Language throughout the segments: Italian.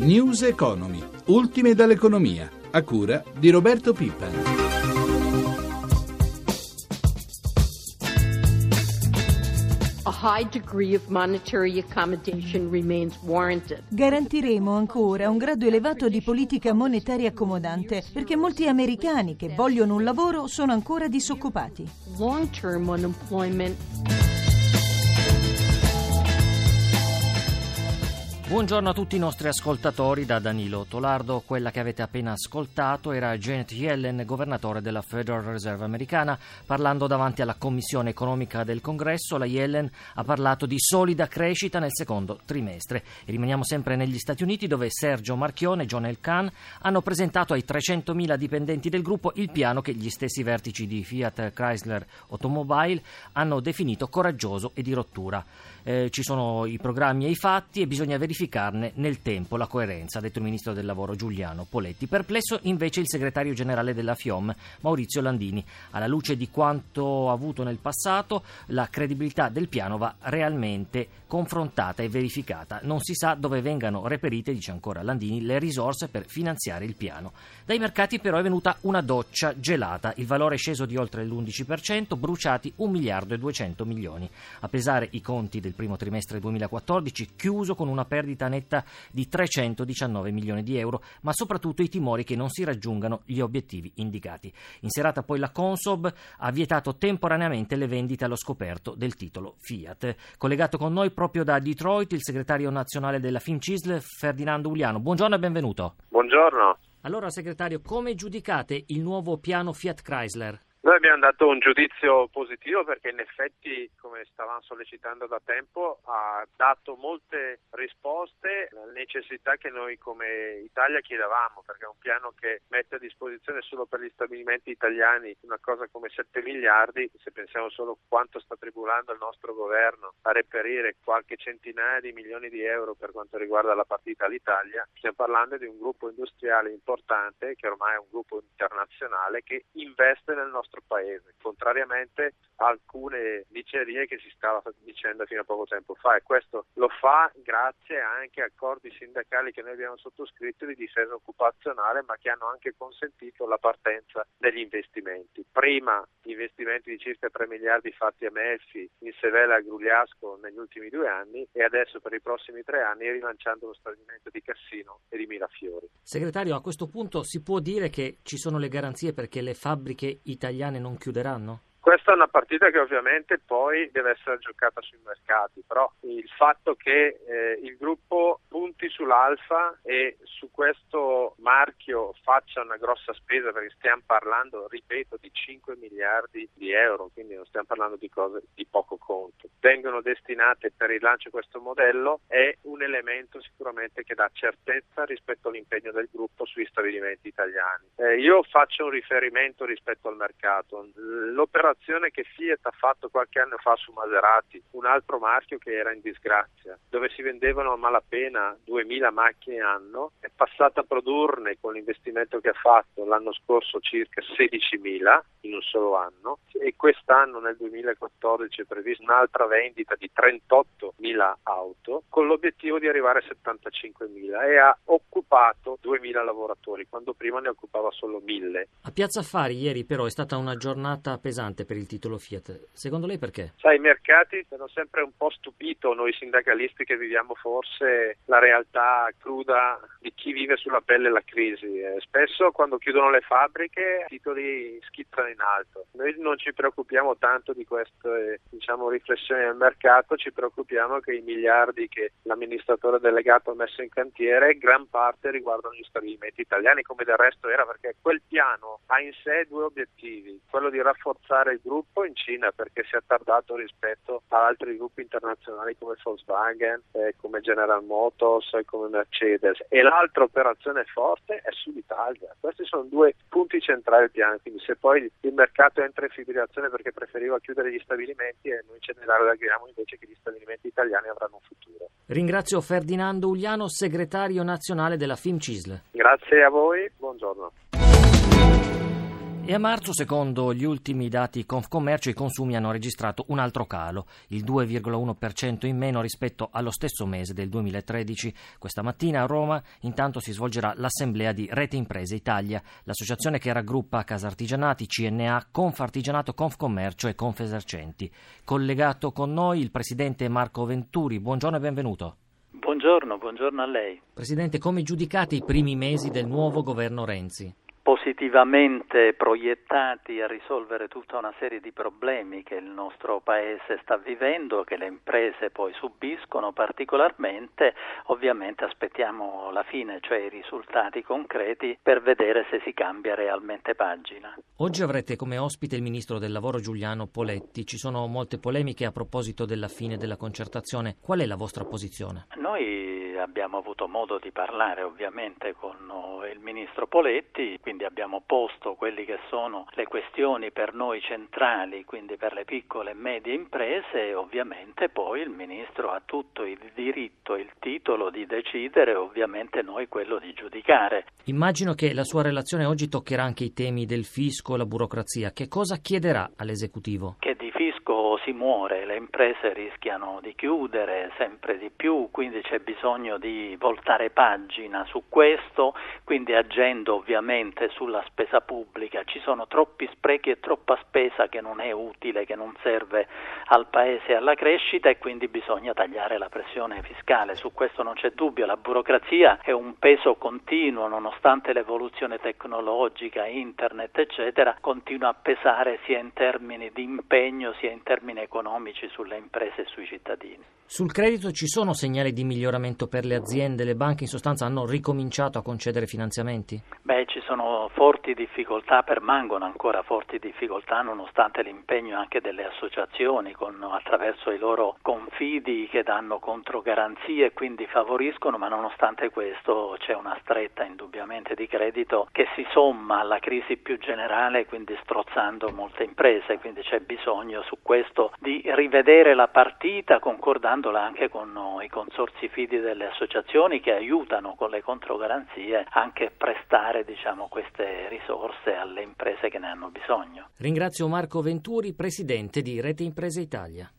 News Economy, ultime dall'economia, a cura di Roberto Pippa. A high degree of monetary accommodation remains warranted. Garantiremo ancora un grado elevato di politica monetaria accomodante perché molti americani che vogliono un lavoro sono ancora disoccupati. Buongiorno a tutti i nostri ascoltatori da Danilo Tolardo. Quella che avete appena ascoltato era Janet Yellen, governatore della Federal Reserve americana, parlando davanti alla Commissione economica del Congresso. La Yellen ha parlato di solida crescita nel secondo trimestre. E rimaniamo sempre negli Stati Uniti dove Sergio Marchione e John L. Kahn hanno presentato ai 300.000 dipendenti del gruppo il piano che gli stessi vertici di Fiat Chrysler Automobile hanno definito coraggioso e di rottura. Eh, ci sono i programmi e i fatti e bisogna verificarne nel tempo la coerenza, ha detto il ministro del lavoro Giuliano Poletti. Perplesso invece il segretario generale della FIOM, Maurizio Landini. Alla luce di quanto avuto nel passato, la credibilità del piano va realmente confrontata e verificata. Non si sa dove vengano reperite, dice ancora Landini, le risorse per finanziare il piano. Dai mercati però è venuta una doccia gelata, il valore è sceso di oltre l'11%, bruciati 1 miliardo e 200 milioni. A pesare i conti del del primo trimestre 2014, chiuso con una perdita netta di 319 milioni di euro, ma soprattutto i timori che non si raggiungano gli obiettivi indicati. In serata poi la Consob ha vietato temporaneamente le vendite allo scoperto del titolo Fiat. Collegato con noi proprio da Detroit il segretario nazionale della FinCISL, Ferdinando Uliano. Buongiorno e benvenuto. Buongiorno. Allora, segretario, come giudicate il nuovo piano Fiat Chrysler? Noi abbiamo dato un giudizio positivo perché in effetti, come stavamo sollecitando da tempo, ha dato molte risposte alle necessità che noi come Italia chiedevamo, perché è un piano che mette a disposizione solo per gli stabilimenti italiani una cosa come 7 miliardi, se pensiamo solo quanto sta tribulando il nostro governo a reperire qualche centinaia di milioni di euro per quanto riguarda la partita all'Italia, stiamo parlando di un gruppo industriale importante che ormai è un gruppo internazionale che investe nel nostro nostro paese, contrariamente a alcune dicerie che si stava dicendo fino a poco tempo fa e questo lo fa grazie anche a accordi sindacali che noi abbiamo sottoscritto di difesa occupazionale ma che hanno anche consentito la partenza degli investimenti. Prima investimenti di circa 3 miliardi fatti a Melfi, in Sevella e a Grugliasco negli ultimi due anni e adesso per i prossimi tre anni rilanciando lo stabilimento di Cassino e di Mirafiori. Segretario, a questo punto si può dire che ci sono le garanzie perché le fabbriche italiane italiane non chiuderanno? Questa è una partita che ovviamente poi deve essere giocata sui mercati, però il fatto che eh, il gruppo punti sull'Alfa e su questo marchio faccia una grossa spesa, perché stiamo parlando, ripeto, di 5 miliardi di euro, quindi non stiamo parlando di cose di poco conto, vengono destinate per il lancio di questo modello, è un elemento sicuramente che dà certezza rispetto all'impegno del gruppo sui stabilimenti italiani. Eh, io faccio un riferimento rispetto al mercato. L'operazione un'operazione che Fiat ha fatto qualche anno fa su Maserati, un altro marchio che era in disgrazia, dove si vendevano a malapena 2000 macchine anno, è passata a produrne con l'investimento che ha fatto l'anno scorso circa 16.000 in un solo anno e quest'anno nel 2014 è prevista un'altra vendita di 38.000 auto con l'obiettivo di arrivare a 75.000 e ha occupato 2.000 lavoratori quando prima ne occupava solo 1.000. A Piazza Affari ieri però è stata una giornata pesante per il titolo Fiat. Secondo lei perché? Sai, i mercati hanno sempre un po' stupito noi sindacalisti che viviamo forse la realtà cruda di chi vive sulla pelle la crisi. Eh, spesso quando chiudono le fabbriche i titoli schizzano in alto. Noi non ci preoccupiamo tanto di queste diciamo, riflessioni del mercato, ci preoccupiamo che i miliardi che l'amministratore delegato ha messo in cantiere gran parte riguardano gli stabilimenti italiani come del resto era perché quel piano ha in sé due obiettivi, quello di rafforzare il gruppo in Cina perché si è tardato rispetto ad altri gruppi internazionali come Volkswagen, eh, come General Motors, e come Mercedes. E l'altra operazione forte è sull'Italia. Questi sono due punti centrali del piano. Quindi se poi il mercato entra in fibrillazione perché preferiva chiudere gli stabilimenti e noi ce ne rallegriamo invece che gli stabilimenti italiani avranno un futuro. Ringrazio Ferdinando Uliano, segretario nazionale della FIMCISL. Grazie a voi, buongiorno. E a marzo, secondo gli ultimi dati Confcommercio, i consumi hanno registrato un altro calo, il 2,1% in meno rispetto allo stesso mese del 2013. Questa mattina a Roma intanto si svolgerà l'assemblea di Rete Imprese Italia, l'associazione che raggruppa Casartigianati, CNA, Confartigianato, Confcommercio e Confesercenti. Collegato con noi il presidente Marco Venturi. Buongiorno e benvenuto. Buongiorno, buongiorno a lei. Presidente, come giudicate i primi mesi del nuovo governo Renzi? Positivamente proiettati a risolvere tutta una serie di problemi che il nostro Paese sta vivendo, che le imprese poi subiscono particolarmente, ovviamente aspettiamo la fine, cioè i risultati concreti per vedere se si cambia realmente pagina. Oggi avrete come ospite il Ministro del Lavoro Giuliano Poletti, ci sono molte polemiche a proposito della fine della concertazione, qual è la vostra posizione? Noi abbiamo avuto modo di parlare ovviamente con il Ministro Poletti, quindi abbiamo posto quelle che sono le questioni per noi centrali, quindi per le piccole e medie imprese e ovviamente poi il Ministro ha tutto il diritto il titolo di decidere, ovviamente noi quello di giudicare. Immagino che la sua relazione oggi toccherà anche i temi del fisco e la burocrazia. Che cosa chiederà all'esecutivo? Che si muore, le imprese rischiano di chiudere sempre di più, quindi c'è bisogno di voltare pagina su questo, quindi agendo ovviamente sulla spesa pubblica. Ci sono troppi sprechi e troppa spesa che non è utile, che non serve al Paese e alla crescita e quindi bisogna tagliare la pressione fiscale. Su questo non c'è dubbio, la burocrazia è un peso continuo, nonostante l'evoluzione tecnologica, internet eccetera, continua a pesare sia in termini di impegno sia in termini economici sulle imprese e sui cittadini. Sul credito ci sono segnali di miglioramento per le aziende, le banche in sostanza hanno ricominciato a concedere finanziamenti? Beh, ci sono forti difficoltà, permangono ancora forti difficoltà nonostante l'impegno anche delle associazioni con, attraverso i loro confidi che danno controgaranzie e quindi favoriscono, ma nonostante questo c'è una stretta indubbiamente di credito che si somma alla crisi più generale, quindi strozzando molte imprese, quindi c'è bisogno su questo di rivedere la partita concordandola anche con i consorsi fidi delle associazioni che aiutano con le controgaranzie anche prestare diciamo, queste risorse alle imprese che ne hanno bisogno. Ringrazio Marco Venturi, presidente di Rete Imprese Italia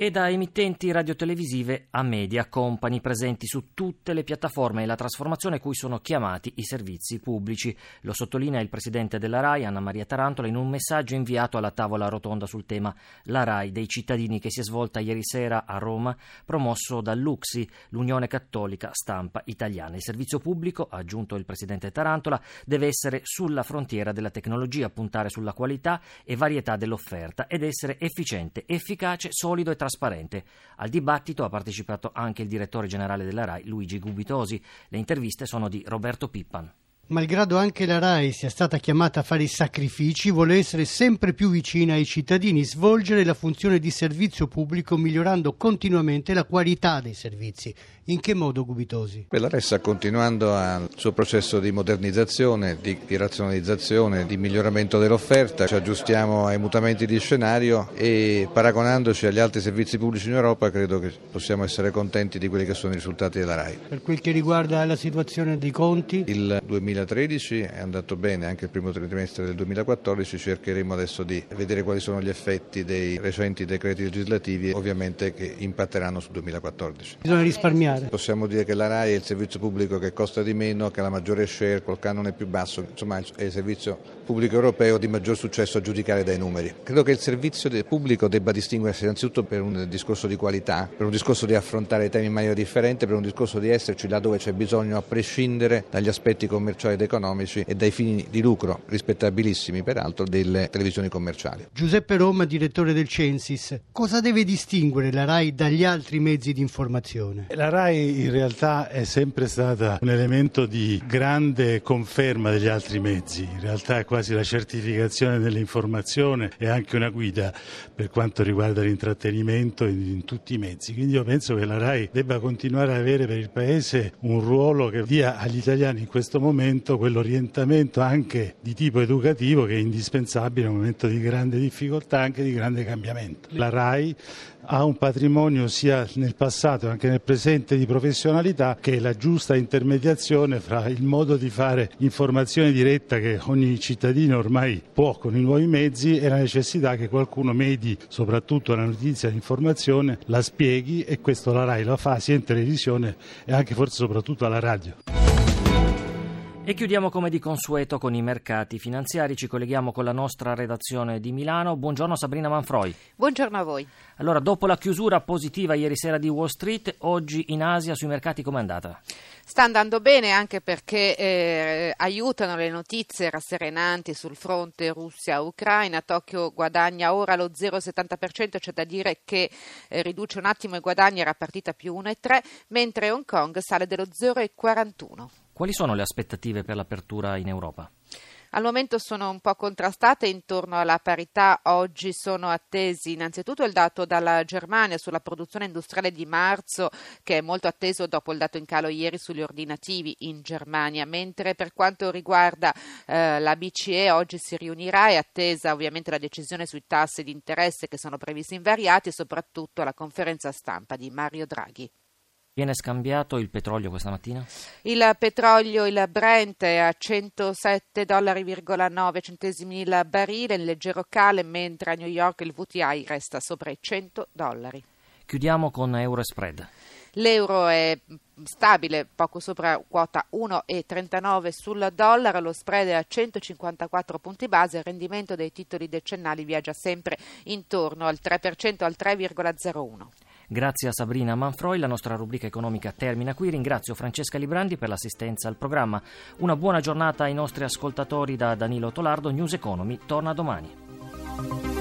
e da emittenti radiotelevisive a media company presenti su tutte le piattaforme e la trasformazione cui sono chiamati i servizi pubblici. Lo sottolinea il presidente della RAI, Anna Maria Tarantola, in un messaggio inviato alla tavola rotonda sul tema La RAI dei cittadini che si è svolta ieri sera a Roma, promosso dall'UXI, l'Unione Cattolica Stampa Italiana. Il servizio pubblico, ha aggiunto il presidente Tarantola, deve essere sulla frontiera della tecnologia, puntare sulla qualità e varietà dell'offerta ed essere efficiente, efficace, solido e trasparente trasparente. Al dibattito ha partecipato anche il direttore generale della RAI, Luigi Gubitosi. Le interviste sono di Roberto Pippan. Malgrado anche la RAI sia stata chiamata a fare i sacrifici, vuole essere sempre più vicina ai cittadini, svolgere la funzione di servizio pubblico migliorando continuamente la qualità dei servizi. In che modo Gubitosi? Beh, la RAI sta continuando al suo processo di modernizzazione, di, di razionalizzazione, di miglioramento dell'offerta. Ci aggiustiamo ai mutamenti di scenario e paragonandoci agli altri servizi pubblici in Europa credo che possiamo essere contenti di quelli che sono i risultati della RAI. Per quel che riguarda la situazione dei conti? Il 2000 2013 è andato bene, anche il primo trimestre del 2014 cercheremo adesso di vedere quali sono gli effetti dei recenti decreti legislativi ovviamente che impatteranno sul 2014. Bisogna risparmiare. Possiamo dire che la RAI è il servizio pubblico che costa di meno, che ha la maggiore share, col canone più basso, insomma è il servizio pubblico europeo di maggior successo a giudicare dai numeri. Credo che il servizio pubblico debba distinguersi innanzitutto per un discorso di qualità, per un discorso di affrontare i temi in maniera differente, per un discorso di esserci là dove c'è bisogno a prescindere dagli aspetti commerciali commerciali ed economici e dai fini di lucro, rispettabilissimi peraltro, delle televisioni commerciali. Giuseppe Roma, direttore del Censis, cosa deve distinguere la RAI dagli altri mezzi di informazione? La RAI in realtà è sempre stata un elemento di grande conferma degli altri mezzi, in realtà è quasi la certificazione dell'informazione e anche una guida per quanto riguarda l'intrattenimento in, in tutti i mezzi. Quindi io penso che la RAI debba continuare ad avere per il Paese un ruolo che dia agli italiani in questo momento quell'intervento, quell'orientamento anche di tipo educativo che è indispensabile in un momento di grande difficoltà, anche di grande cambiamento. La RAI ha un patrimonio sia nel passato che anche nel presente di professionalità che è la giusta intermediazione fra il modo di fare informazione diretta che ogni cittadino ormai può con i nuovi mezzi e la necessità che qualcuno medi soprattutto la notizia, l'informazione, la spieghi e questo la RAI lo fa sia in televisione e anche forse soprattutto alla radio. E chiudiamo come di consueto con i mercati finanziari. Ci colleghiamo con la nostra redazione di Milano. Buongiorno Sabrina Manfroi. Buongiorno a voi. Allora, dopo la chiusura positiva ieri sera di Wall Street, oggi in Asia sui mercati com'è andata? Sta andando bene anche perché eh, aiutano le notizie rasserenanti sul fronte Russia-Ucraina. Tokyo guadagna ora lo 0,70%, c'è da dire che eh, riduce un attimo i guadagni, era partita più 1,3, mentre Hong Kong sale dello 0,41%. Quali sono le aspettative per l'apertura in Europa? Al momento sono un po' contrastate intorno alla parità. Oggi sono attesi innanzitutto il dato dalla Germania sulla produzione industriale di marzo, che è molto atteso dopo il dato in calo ieri sugli ordinativi in Germania, mentre per quanto riguarda eh, la BCE oggi si riunirà, è attesa ovviamente la decisione sui tassi di interesse che sono previsti invariati e soprattutto la conferenza stampa di Mario Draghi. Viene scambiato il petrolio questa mattina? Il petrolio, il Brent è a 107,9 dollari centesimi il barile, in leggero cale, mentre a New York il VTI resta sopra i 100 dollari. Chiudiamo con euro spread. L'euro è stabile, poco sopra quota 1,39 sul dollaro, lo spread è a 154 punti base, il rendimento dei titoli decennali viaggia sempre intorno al 3% al 3,01. Grazie a Sabrina Manfroi, la nostra rubrica economica termina qui. Ringrazio Francesca Librandi per l'assistenza al programma. Una buona giornata ai nostri ascoltatori da Danilo Tolardo. News Economy torna domani.